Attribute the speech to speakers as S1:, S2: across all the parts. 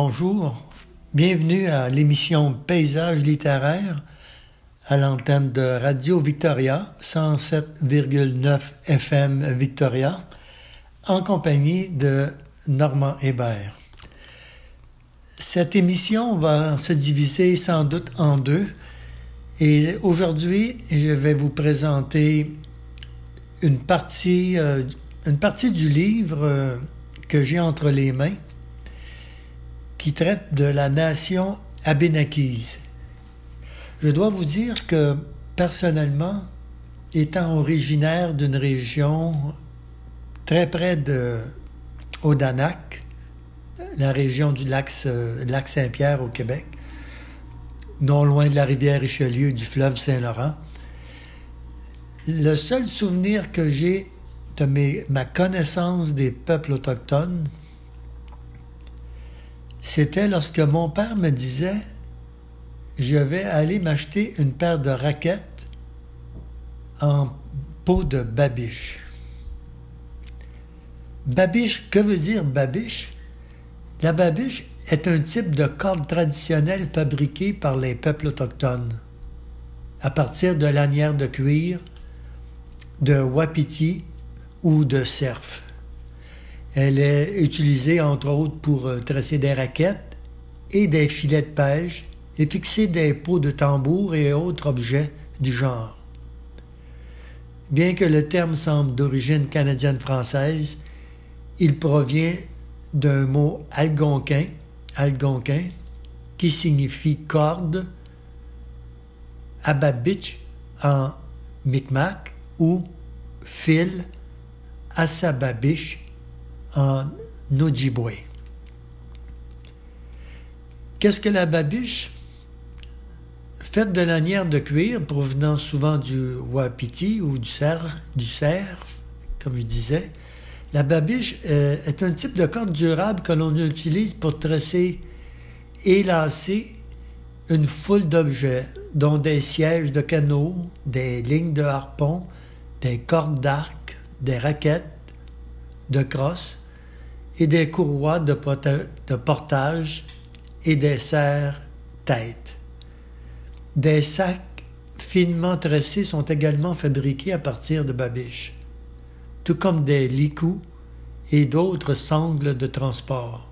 S1: Bonjour, bienvenue à l'émission Paysage littéraire à l'antenne de Radio Victoria 107,9 FM Victoria en compagnie de Normand Hébert. Cette émission va se diviser sans doute en deux et aujourd'hui je vais vous présenter une partie, euh, une partie du livre euh, que j'ai entre les mains qui traite de la nation abénakise. Je dois vous dire que personnellement, étant originaire d'une région très près de Odanak, la région du lac, Saint-Pierre au Québec, non loin de la rivière Richelieu et du fleuve Saint-Laurent, le seul souvenir que j'ai de ma connaissance des peuples autochtones, c'était lorsque mon père me disait je vais aller m'acheter une paire de raquettes en peau de babiche. Babiche, que veut dire babiche? La babiche est un type de corde traditionnelle fabriquée par les peuples autochtones à partir de lanières de cuir, de wapiti ou de cerf. Elle est utilisée entre autres pour euh, tracer des raquettes et des filets de pêche et fixer des pots de tambour et autres objets du genre. Bien que le terme semble d'origine canadienne-française, il provient d'un mot algonquin, algonquin, qui signifie corde, ababich en Micmac ou fil, asababich en Ojibwe. Qu'est-ce que la babiche? Faite de lanières de cuir provenant souvent du wapiti ou du cerf, du cerf, comme je disais, la babiche euh, est un type de corde durable que l'on utilise pour tresser et lasser une foule d'objets, dont des sièges de canot, des lignes de harpon, des cordes d'arc, des raquettes, de crosse et des courroies de, portage et des serres-têtes. Des sacs finement tressés sont également fabriqués à partir de babiches, tout comme des licous et d'autres sangles de transport.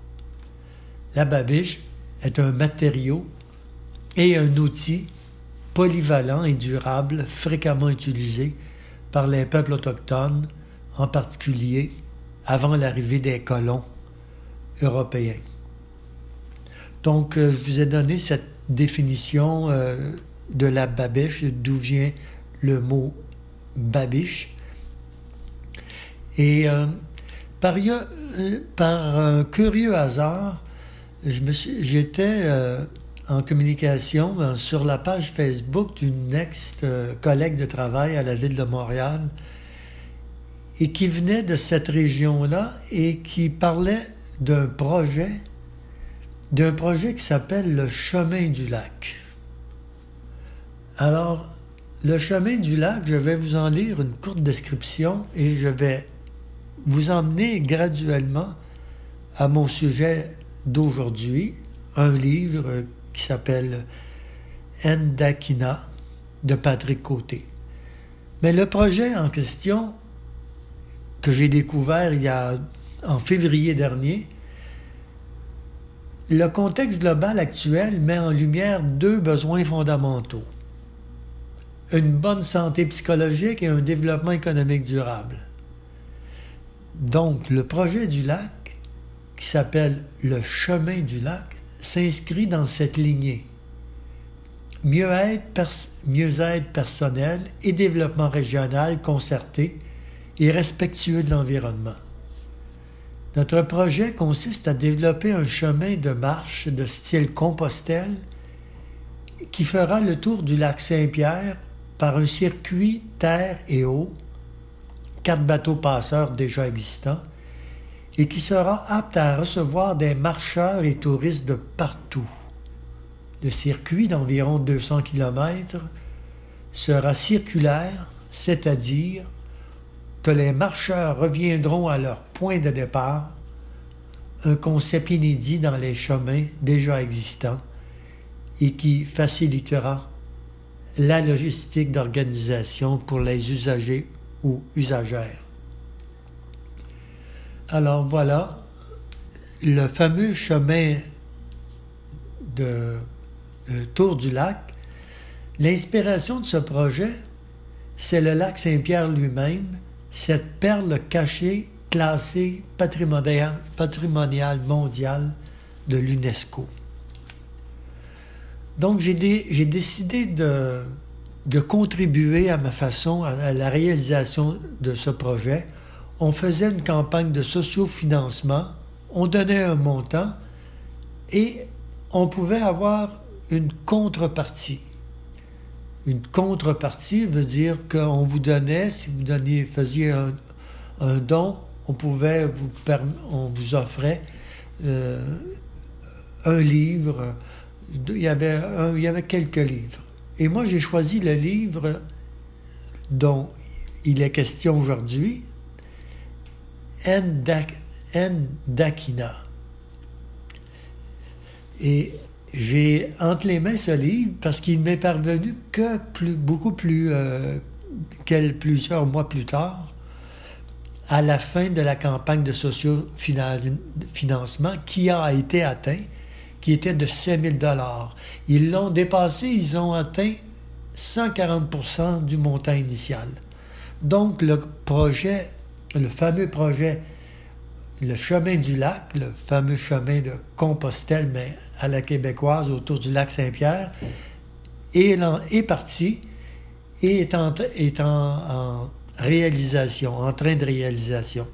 S1: La babiche est un matériau et un outil polyvalent et durable fréquemment utilisé par les peuples autochtones, en particulier avant l'arrivée des colons européens. Donc, euh, je vous ai donné cette définition euh, de la babiche, d'où vient le mot babiche. Et euh, par, par, un curieux hasard, j'étais en communication sur la page Facebook d'une ex-collègue de travail à la ville de Montréal et qui venait de cette région-là et qui parlait d'un projet d'un projet qui s'appelle le chemin du lac. Alors, le chemin du lac, je vais vous en lire une courte description et je vais vous emmener graduellement à mon sujet d'aujourd'hui, un livre qui s'appelle Endakina de Patrick Côté. Mais le projet en question que j'ai découvert il y a en février dernier, le contexte global actuel met en lumière deux besoins fondamentaux. Une bonne santé psychologique et un développement économique durable. Donc, le projet du lac, qui s'appelle le chemin du lac, s'inscrit dans cette lignée. Mieux-être, mieux personnel et développement régional concerté et respectueux de l'environnement. Notre projet consiste à développer un chemin de marche de style Compostelle qui fera le tour du lac Saint-Pierre par un circuit terre et eau, quatre bateaux passeurs déjà existants, et qui sera apte à recevoir des marcheurs et touristes de partout. Le circuit d'environ 200 km sera circulaire, c'est-à-dire les marcheurs reviendront à leur point de départ un concept inédit dans les chemins déjà existants et qui facilitera la logistique d'organisation pour les usagers ou usagères. Alors voilà, le fameux chemin de le Tour du lac, l'inspiration de ce projet, c'est le lac Saint-Pierre lui-même, cette perle cachée classée patrimoniale, mondiale de l'UNESCO. Donc j'ai décidé de, de, contribuer à ma façon à la réalisation de ce projet. On faisait une campagne de sociofinancement, on donnait un montant et on pouvait avoir une contrepartie. Une contrepartie veut dire qu'on vous donnait, si vous donniez, faisiez un, don, on vous offrait euh, un livre. Il y, avait il y avait quelques livres. Et moi, j'ai choisi le livre dont il est question aujourd'hui, Dakina. Et j'ai entre les mains ce livre parce qu'il m'est parvenu que beaucoup plus, euh, plusieurs mois plus tard, à la fin de la campagne de socio-financement qui a été atteint, qui était de 5 000 Ils l'ont dépassé, ils ont atteint 140% du montant initial. Donc le projet, le fameux projet le chemin du lac, le fameux chemin de Compostelle, mais à la québécoise autour du lac Saint-Pierre, est, parti et est, en, est en, réalisation, en train de réalisation.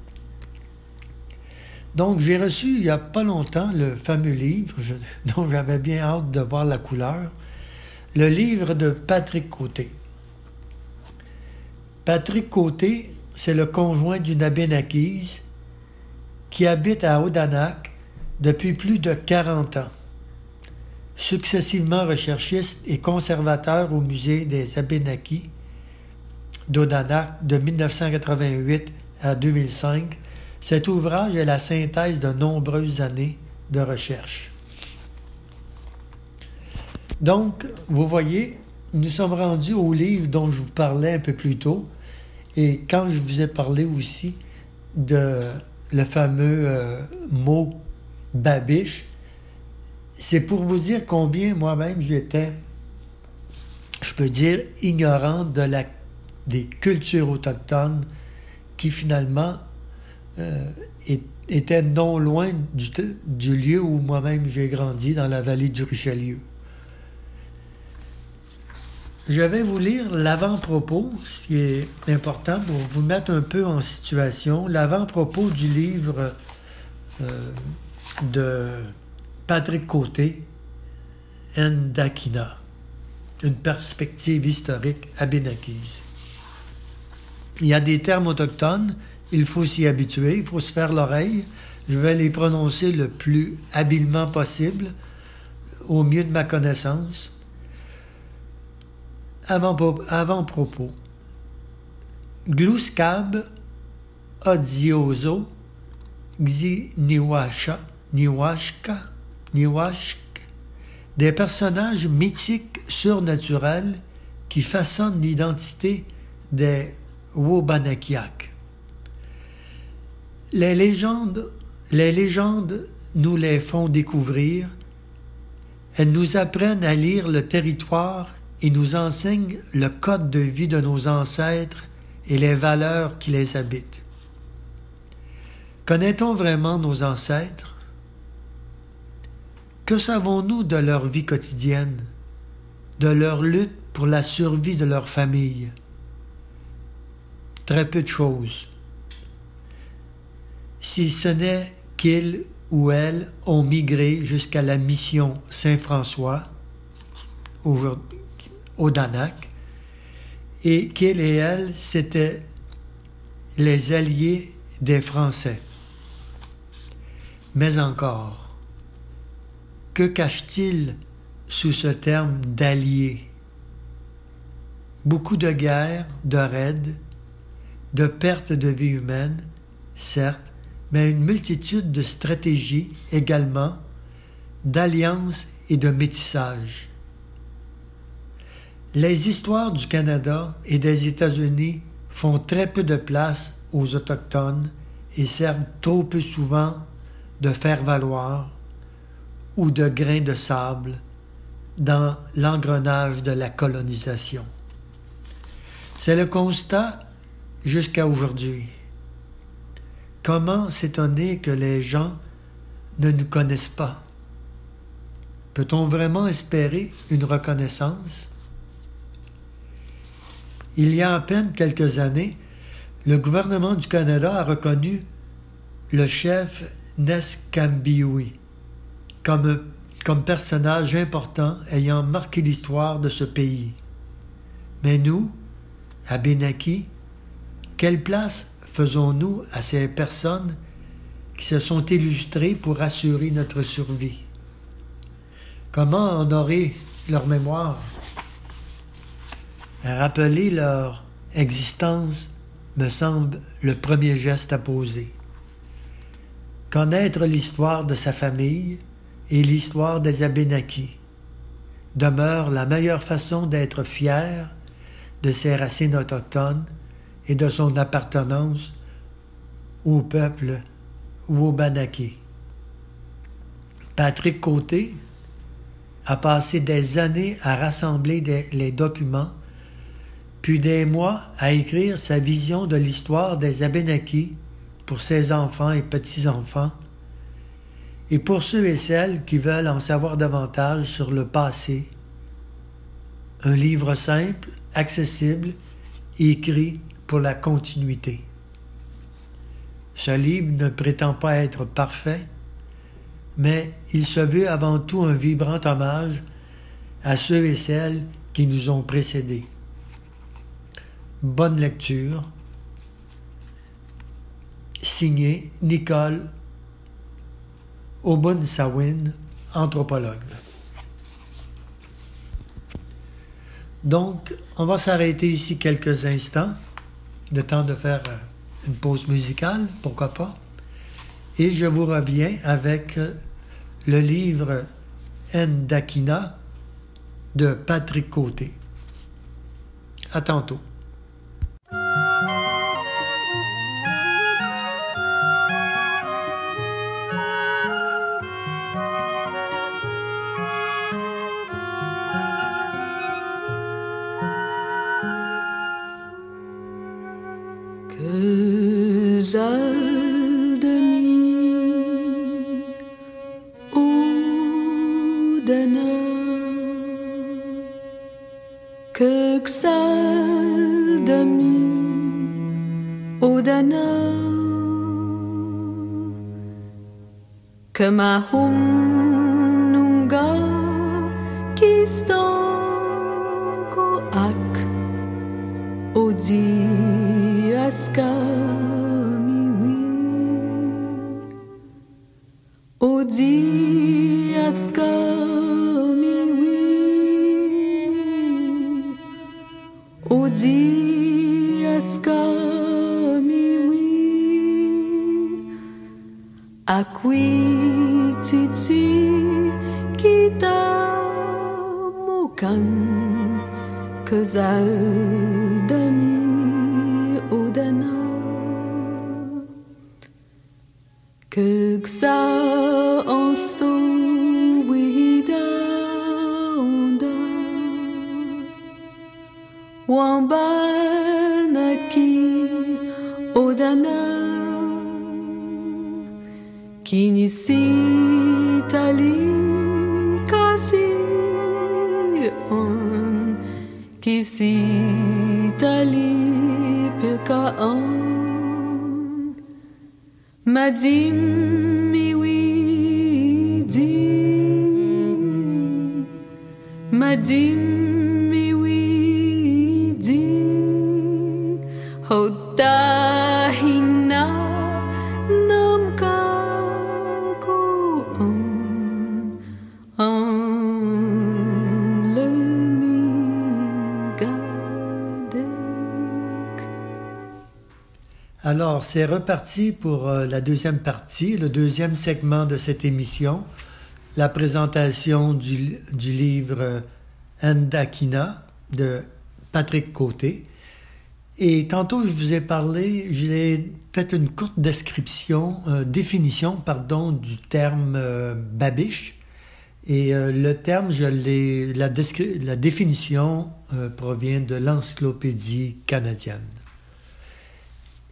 S1: Donc, j'ai reçu il n'y a pas longtemps le fameux livre dont j'avais bien hâte de voir la couleur, le livre de Patrick Côté. Patrick Côté, c'est le conjoint d'une abénakise qui habite à Odanak depuis plus de 40 ans. Successivement recherchiste et conservateur au musée des Abénakis d'Odanak de 1988 à 2005, cet ouvrage est la synthèse de nombreuses années de recherche. Donc, vous voyez, nous sommes rendus au livre dont je vous parlais un peu plus tôt, et quand je vous ai parlé aussi de le fameux euh, mot babiche, c'est pour vous dire combien moi-même j'étais, je peux dire, ignorant de la, des cultures autochtones qui finalement euh, étaient non loin du lieu où moi-même j'ai grandi, dans la vallée du Richelieu. Je vais vous lire l'avant-propos, ce qui est important pour vous mettre un peu en situation. L'avant-propos du livre euh, de Patrick Côté, Ndakina, une perspective historique abénakise. Il y a des termes autochtones, il faut s'y habituer, il faut se faire l'oreille. Je vais les prononcer le plus habilement possible, au mieux de ma connaissance. Avant-propos. Gluscab, Odziozo, Xi Niwasha, Niwashka, Niwashk, des personnages mythiques surnaturels qui façonnent l'identité des Wobanakiak. Les légendes, les légendes nous les font découvrir, elles nous apprennent à lire le territoire et nous enseigne le code de vie de nos ancêtres et les valeurs qui les habitent. Connaît-on vraiment nos ancêtres? Que savons-nous de leur vie quotidienne, de leur lutte pour la survie de leur famille? Très peu de choses. Si ce n'est qu'ils ou elles ont migré jusqu'à la mission Saint-François, aujourd'hui au Danak, et qu'il et elle, c'étaient les alliés des Français. Mais encore, que cache-t-il sous ce terme d'alliés? Beaucoup de guerres, de raids, de pertes de vie humaines, certes, mais une multitude de stratégies également, d'alliances et de métissage. Les histoires du Canada et des États-Unis font très peu de place aux Autochtones et servent trop peu souvent de faire valoir ou de grains de sable dans l'engrenage de la colonisation. C'est le constat jusqu'à aujourd'hui. Comment s'étonner que les gens ne nous connaissent pas? Peut-on vraiment espérer une reconnaissance? Il y a à peine quelques années, le gouvernement du Canada a reconnu le chef Neskambiwi comme, comme personnage important ayant marqué l'histoire de ce pays. Mais nous, à Benaki, quelle place faisons-nous à ces personnes qui se sont illustrées pour assurer notre survie? Comment honorer leur mémoire? Rappeler leur existence me semble le premier geste à poser. Connaître l'histoire de sa famille et l'histoire des Abénakis demeure la meilleure façon d'être fier de ses racines autochtones et de son appartenance au peuple ou au Banaki. Patrick Côté a passé des années à rassembler les documents, puis des mois à écrire sa vision de l'histoire des Abénakis pour ses enfants et petits-enfants, et pour ceux et celles qui veulent en savoir davantage sur le passé. Un livre simple, accessible, écrit pour la continuité. Ce livre ne prétend pas être parfait, mais il se veut avant tout un vibrant hommage à ceux et celles qui nous ont précédés. Bonne lecture. Signé Nicole Obun-Sawin, anthropologue. Donc, on va s'arrêter ici quelques instants, le temps de faire euh, une pause musicale, pourquoi pas. Et je vous reviens avec euh, le livre Ndakina de Patrick Côté. À tantôt.
S2: كما هم نونغا كيستاكو أك أودي أسكامي وي أودي أسكامي وي أودي أسكامي akwi titi kita mukan kazal dami udana keksa onso wida onda? Wambanaki odana כיסית לי פקעון, מדים מווידים, מדים מווידים, הודעה
S1: Alors, c'est reparti pour euh, la deuxième partie, le deuxième segment de cette émission, la présentation du, livre euh, Andakina de Patrick Côté. Et tantôt, je vous ai parlé, j'ai fait une courte description, euh, définition, pardon, du terme euh, babiche. Et le terme, la, définition provient de l'encyclopédie canadienne.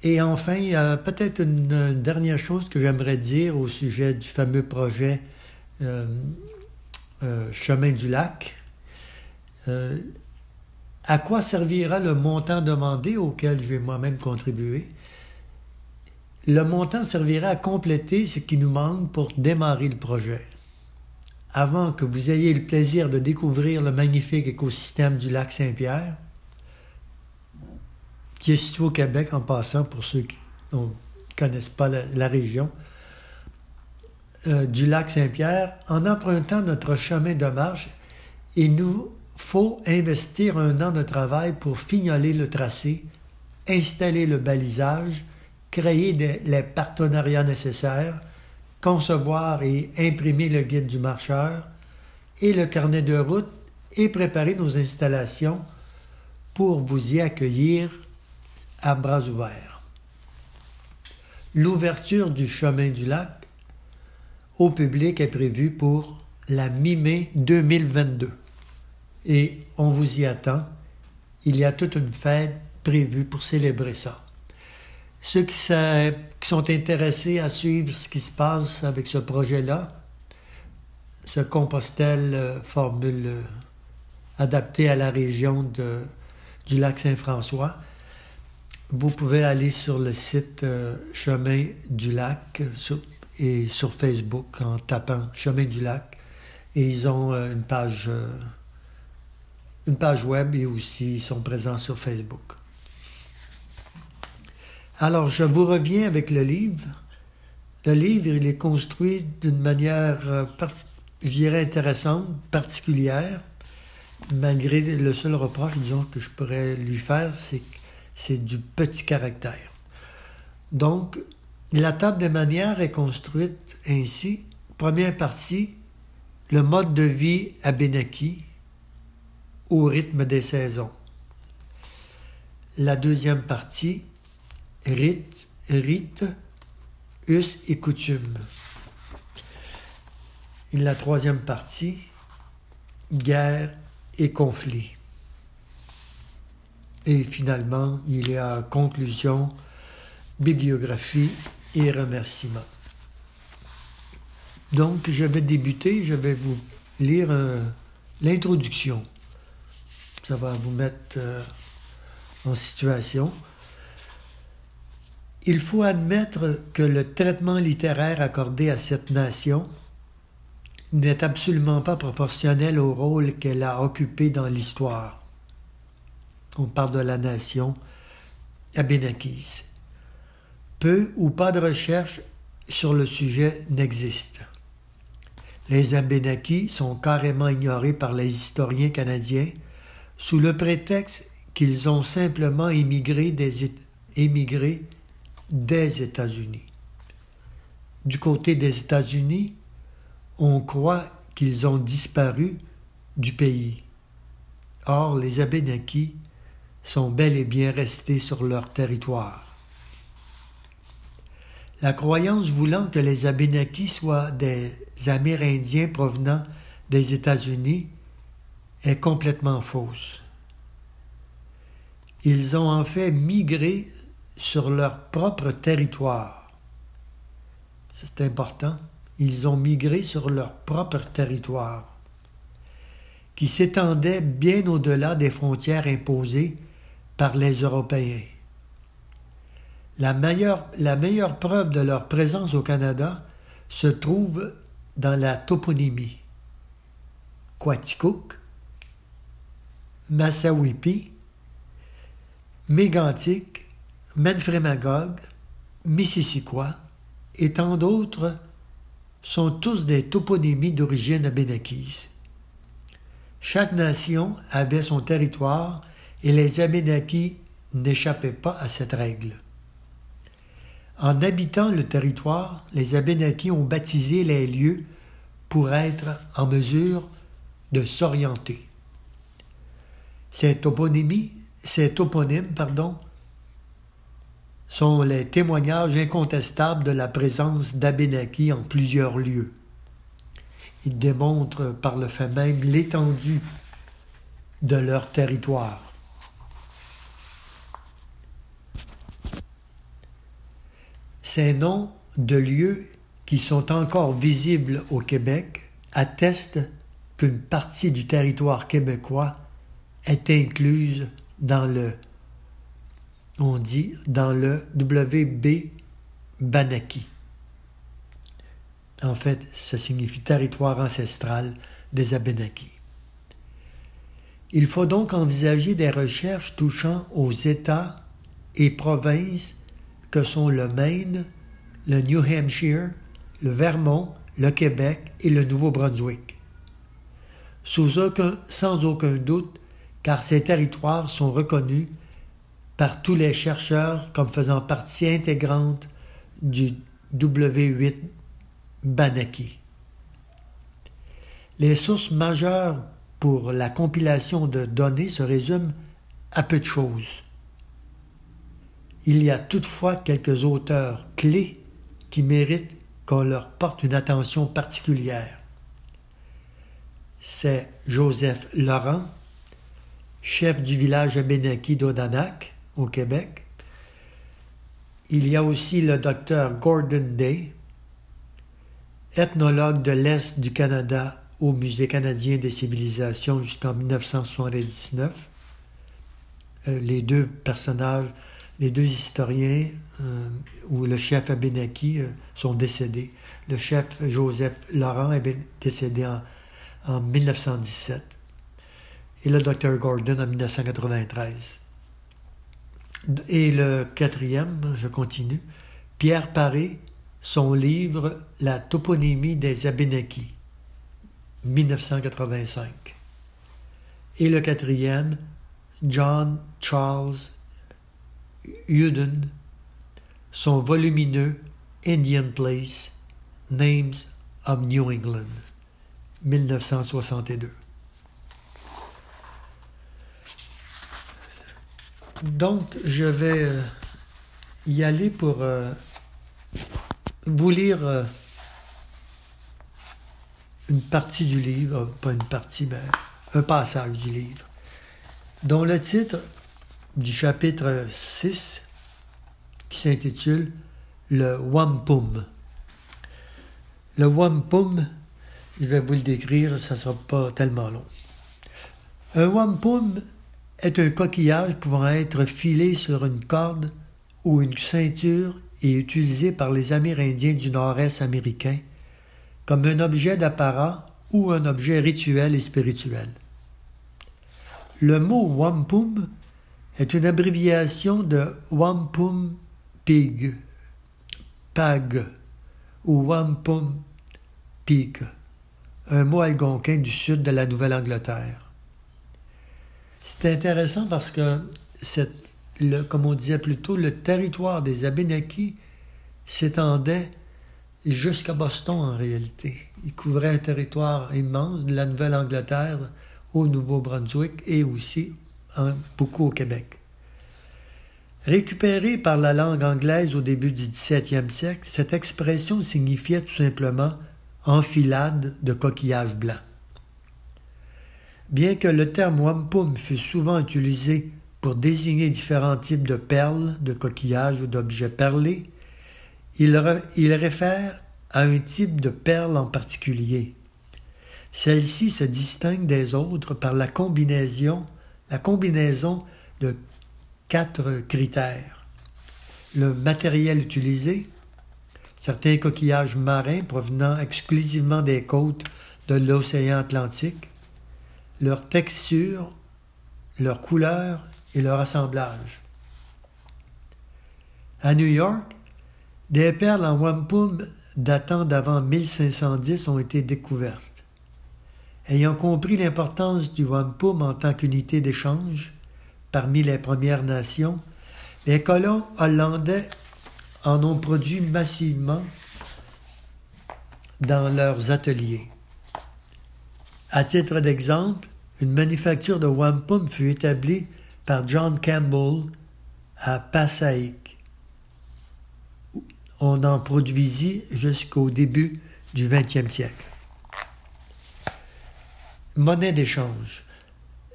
S1: Et enfin, peut-être une, dernière chose que j'aimerais dire au sujet du fameux projet euh, Chemin du lac. à quoi servira le montant demandé auquel je vais moi-même contribuer? Le montant servira à compléter ce qui nous manque pour démarrer le projet avant que vous ayez le plaisir de découvrir le magnifique écosystème du lac Saint-Pierre, qui est situé au Québec en passant pour ceux qui ne connaissent pas la, région, euh, du lac Saint-Pierre, en empruntant notre chemin de marche, il nous faut investir un an de travail pour fignoler le tracé, installer le balisage, créer les partenariats nécessaires, concevoir et imprimer le guide du marcheur et le carnet de route et préparer nos installations pour vous y accueillir à bras ouverts. L'ouverture du chemin du lac au public est prévue pour la mi-mai 2022 et on vous y attend. Il y a toute une fête prévue pour célébrer ça. Ceux qui, sont intéressés à suivre ce qui se passe avec ce projet-là, ce Compostelle euh, formule euh, adapté à la région du lac Saint-François, vous pouvez aller sur le site euh, Chemin du lac et sur Facebook en tapant Chemin du lac et ils ont une page une page web et aussi ils sont présents sur Facebook. Alors, je vous reviens avec le livre. Le livre, il est construit d'une manière, euh, je dirais, intéressante, particulière, malgré le seul reproche, disons, que je pourrais lui faire, c'est que c'est du petit caractère. Donc, la table de manière est construite ainsi. Première partie, le mode de vie à au rythme des saisons. La deuxième partie, rite, rite, us et coutume. Et la troisième partie, guerre et conflit. Et finalement, il y a conclusion, bibliographie et remerciements. Donc, je vais débuter, je vais vous lire l'introduction. Ça va vous mettre euh, en situation. Il faut admettre que le traitement littéraire accordé à cette nation n'est absolument pas proportionnel au rôle qu'elle a occupé dans l'histoire. On parle de la nation abénakise. Peu ou pas de recherche sur le sujet n'existe. Les Abénakis sont carrément ignorés par les historiens canadiens sous le prétexte qu'ils ont simplement émigré des, émigré des États-Unis. Du côté des États-Unis, on croit qu'ils ont disparu du pays. Or, les Abénakis sont bel et bien restés sur leur territoire. La croyance voulant que les Abénakis soient des Amérindiens provenant des États-Unis est complètement fausse. Ils ont en fait migré sur leur propre territoire. C'est important. Ils ont migré sur leur propre territoire, qui s'étendait bien au-delà des frontières imposées par les Européens. La meilleure, preuve de leur présence au Canada se trouve dans la toponymie. Quaticook, Massawipi, Mégantic, Menfrémagog, Missisquoi et tant d'autres sont tous des toponymies d'origine abénakise. Chaque nation avait son territoire et les Abénakis n'échappaient pas à cette règle. En habitant le territoire, les Abénakis ont baptisé les lieux pour être en mesure de s'orienter. Ces toponymes, sont les témoignages incontestables de la présence d'Abénakis en plusieurs lieux. Ils démontrent par le fait même l'étendue de leur territoire. Ces noms de lieux qui sont encore visibles au Québec attestent qu'une partie du territoire québécois est incluse dans le, on dit, dans le WB Banaki. En fait, ça signifie territoire ancestral des Abénakis. Il faut donc envisager des recherches touchant aux États et provinces que sont le Maine, le New Hampshire, le Vermont, le Québec et le Nouveau-Brunswick. Sans aucun doute, car ces territoires sont reconnus par tous les chercheurs comme faisant partie intégrante du W8 Banaki. Les sources majeures pour la compilation de données se résument à peu de choses. Il y a toutefois quelques auteurs clés qui méritent qu'on leur porte une attention particulière. C'est Joseph Laurent, chef du village Abénaki d'Odanak, au Québec. Il y a aussi le docteur Gordon Day, ethnologue de l'Est du Canada au Musée canadien des civilisations jusqu'en 1979. Euh, les deux personnages, les deux historiens, euh, ou le chef Abenaki, euh, sont décédés. Le chef Joseph Laurent est décédé en, en 1917 et le docteur Gordon en 1993. Et le quatrième, je continue, Pierre Paré, son livre La toponymie des Abénakis, 1985. Et le quatrième, John Charles Uden, son volumineux Indian Place, Names of New England, 1962. Donc, je vais euh, y aller pour euh, vous lire euh, une partie du livre, pas une partie, mais un passage du livre, dont le titre du chapitre 6, qui s'intitule Le Wampum. Le Wampum, je vais vous le décrire, ça ne sera pas tellement long. Un wampum est un coquillage pouvant être filé sur une corde ou une ceinture et utilisé par les Amérindiens du nord-est américain comme un objet d'apparat ou un objet rituel et spirituel. Le mot wampum est une abréviation de wampum pig, pag ou wampum pig, un mot algonquin du sud de la Nouvelle-Angleterre. C'est intéressant parce que le, comme on disait plus tôt, le territoire des Abénakis s'étendait jusqu'à Boston en réalité. Il couvrait un territoire immense de la Nouvelle-Angleterre au Nouveau-Brunswick et aussi beaucoup au Québec. Récupérée par la langue anglaise au début du XVIIe siècle, cette expression signifiait tout simplement enfilade de coquillages blancs. Bien que le terme wampum fût souvent utilisé pour désigner différents types de perles, de coquillages ou d'objets perlés, il, réfère à un type de perle en particulier. Celle-ci se distingue des autres par la combinaison, la combinaison de quatre critères. Le matériel utilisé, certains coquillages marins provenant exclusivement des côtes de l'océan Atlantique, leur texture, leur couleur et leur assemblage. À New York, des perles en wampum datant d'avant 1510 ont été découvertes. Ayant compris l'importance du wampum en tant qu'unité d'échange parmi les Premières Nations, les colons hollandais en ont produit massivement dans leurs ateliers. À titre d'exemple, une manufacture de wampum fut établie par John Campbell à Passaic. On en produisit jusqu'au début du 20e siècle. Monnaie d'échange.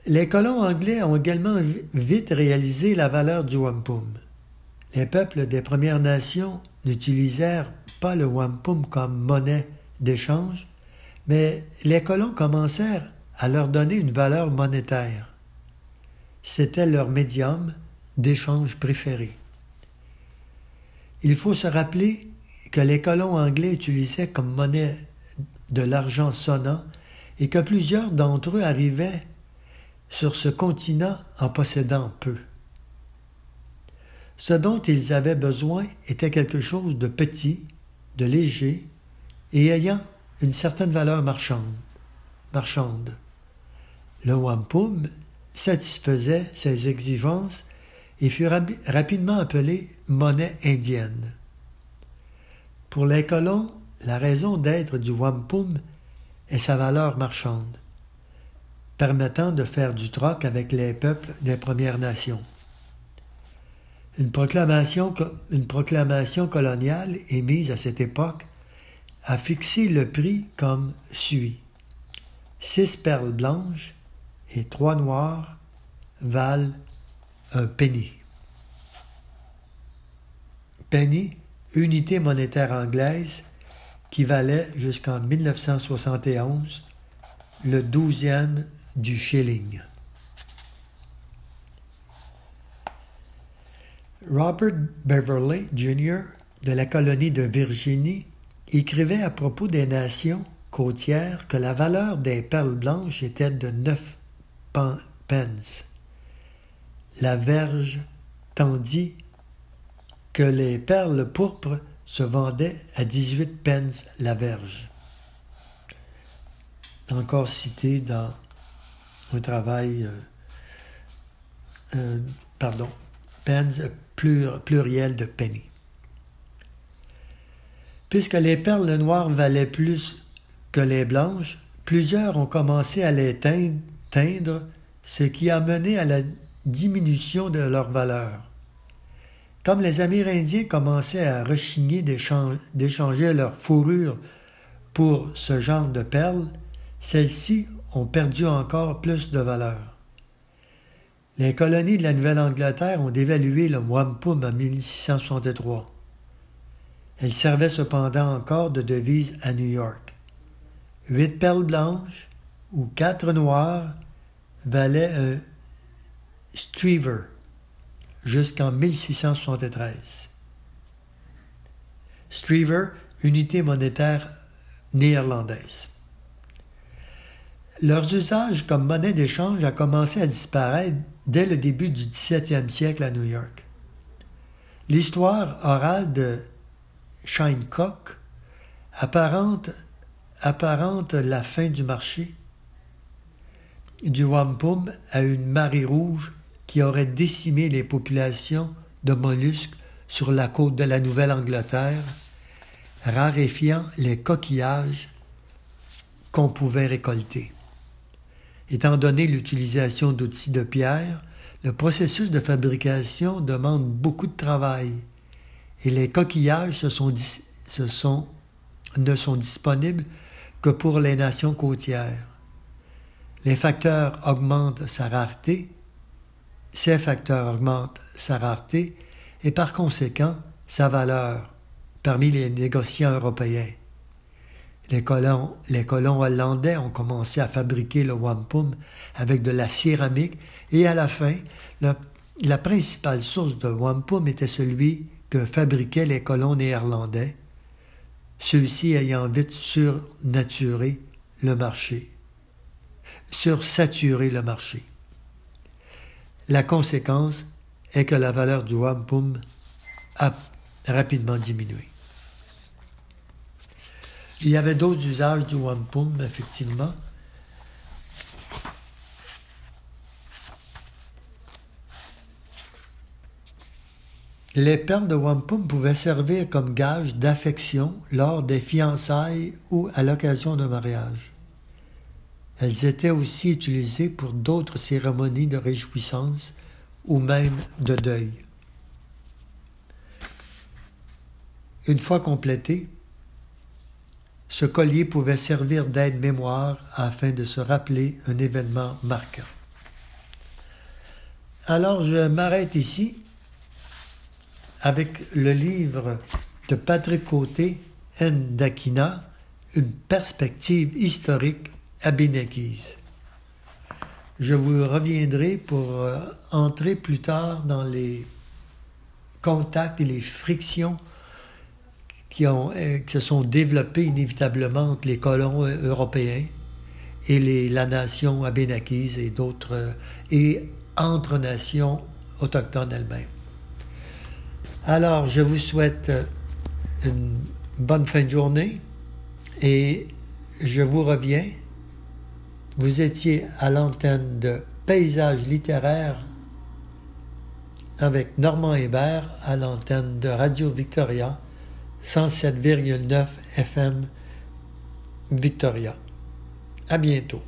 S1: Les colons anglais ont également vite réalisé la valeur du wampum. Les peuples des Premières Nations n'utilisèrent pas le wampum comme monnaie d'échange, mais les colons commencèrent à leur donner une valeur monétaire. C'était leur médium d'échange préféré. Il faut se rappeler que les colons anglais utilisaient comme monnaie de l'argent sonnant et que plusieurs d'entre eux arrivaient sur ce continent en possédant peu. Ce dont ils avaient besoin était quelque chose de petit, de léger et ayant une certaine valeur marchande. marchande. Le wampum satisfaisait ces exigences et fut rapidement appelé monnaie indienne. Pour les colons, la raison d'être du wampum est sa valeur marchande, permettant de faire du troc avec les peuples des Premières Nations. Une proclamation, une proclamation coloniale émise à cette époque a fixé le prix comme suit. Six perles blanches et trois noires valent un penny. Penny, unité monétaire anglaise qui valait jusqu'en 1971 le douzième du shilling. Robert Beverly Jr. de la colonie de Virginie écrivait à propos des nations côtières que la valeur des perles blanches était de 9 pence la verge, tandis que les perles pourpres se vendaient à 18 pence la verge. Encore cité dans un travail, euh, euh, pardon, pence pluriel de penny. Puisque les perles noires valaient plus que les blanches, plusieurs ont commencé à les teindre, ce qui a mené à la diminution de leur valeur. Comme les Amérindiens commençaient à rechigner d'échanger leur fourrure pour ce genre de perles, celles-ci ont perdu encore plus de valeur. Les colonies de la Nouvelle-Angleterre ont dévalué le wampum en 1663. Elles servaient cependant encore de devise à New York. Huit perles blanches ou quatre noires valaient un Strever jusqu'en 1673. Strever, unité monétaire néerlandaise. Leurs usages comme monnaie d'échange a commencé à disparaître dès le début du XVIIe siècle à New York. L'histoire orale de Shinecock apparente, apparente la fin du marché du wampum à une marée rouge qui aurait décimé les populations de mollusques sur la côte de la Nouvelle-Angleterre, raréfiant les coquillages qu'on pouvait récolter. Étant donné l'utilisation d'outils de pierre, le processus de fabrication demande beaucoup de travail et les coquillages ne sont disponibles que pour les nations côtières. Les facteurs augmentent sa rareté ces facteurs augmentent sa rareté et par conséquent sa valeur parmi les négociants européens. Les colons, hollandais ont commencé à fabriquer le wampum avec de la céramique et à la fin, la principale source de wampum était celui que fabriquaient les colons néerlandais, ceux-ci ayant vite surnaturé le marché, sursaturé le marché. La conséquence est que la valeur du wampum a rapidement diminué. Il y avait d'autres usages du wampum, effectivement. Les perles de wampum pouvaient servir comme gage d'affection lors des fiançailles ou à l'occasion d'un mariage. Elles étaient aussi utilisées pour d'autres cérémonies de réjouissance ou même de deuil. Une fois complété, ce collier pouvait servir d'aide-mémoire afin de se rappeler un événement marquant. Alors je m'arrête ici avec le livre de Patrick Côté, N. d'Aquina, Une perspective historique à Bénéquise. Je vous reviendrai pour euh, entrer plus tard dans les contacts et les frictions qui, ont, euh, qui se sont développées inévitablement entre les colons euh, européens et les, la nation abénakise et d'autres, et entre nations autochtones elles-mêmes. Alors, je vous souhaite une bonne fin de journée et je vous reviens. Vous étiez à l'antenne de Paysage littéraire avec Normand Hébert à l'antenne de Radio Victoria 107,9 FM Victoria. À bientôt.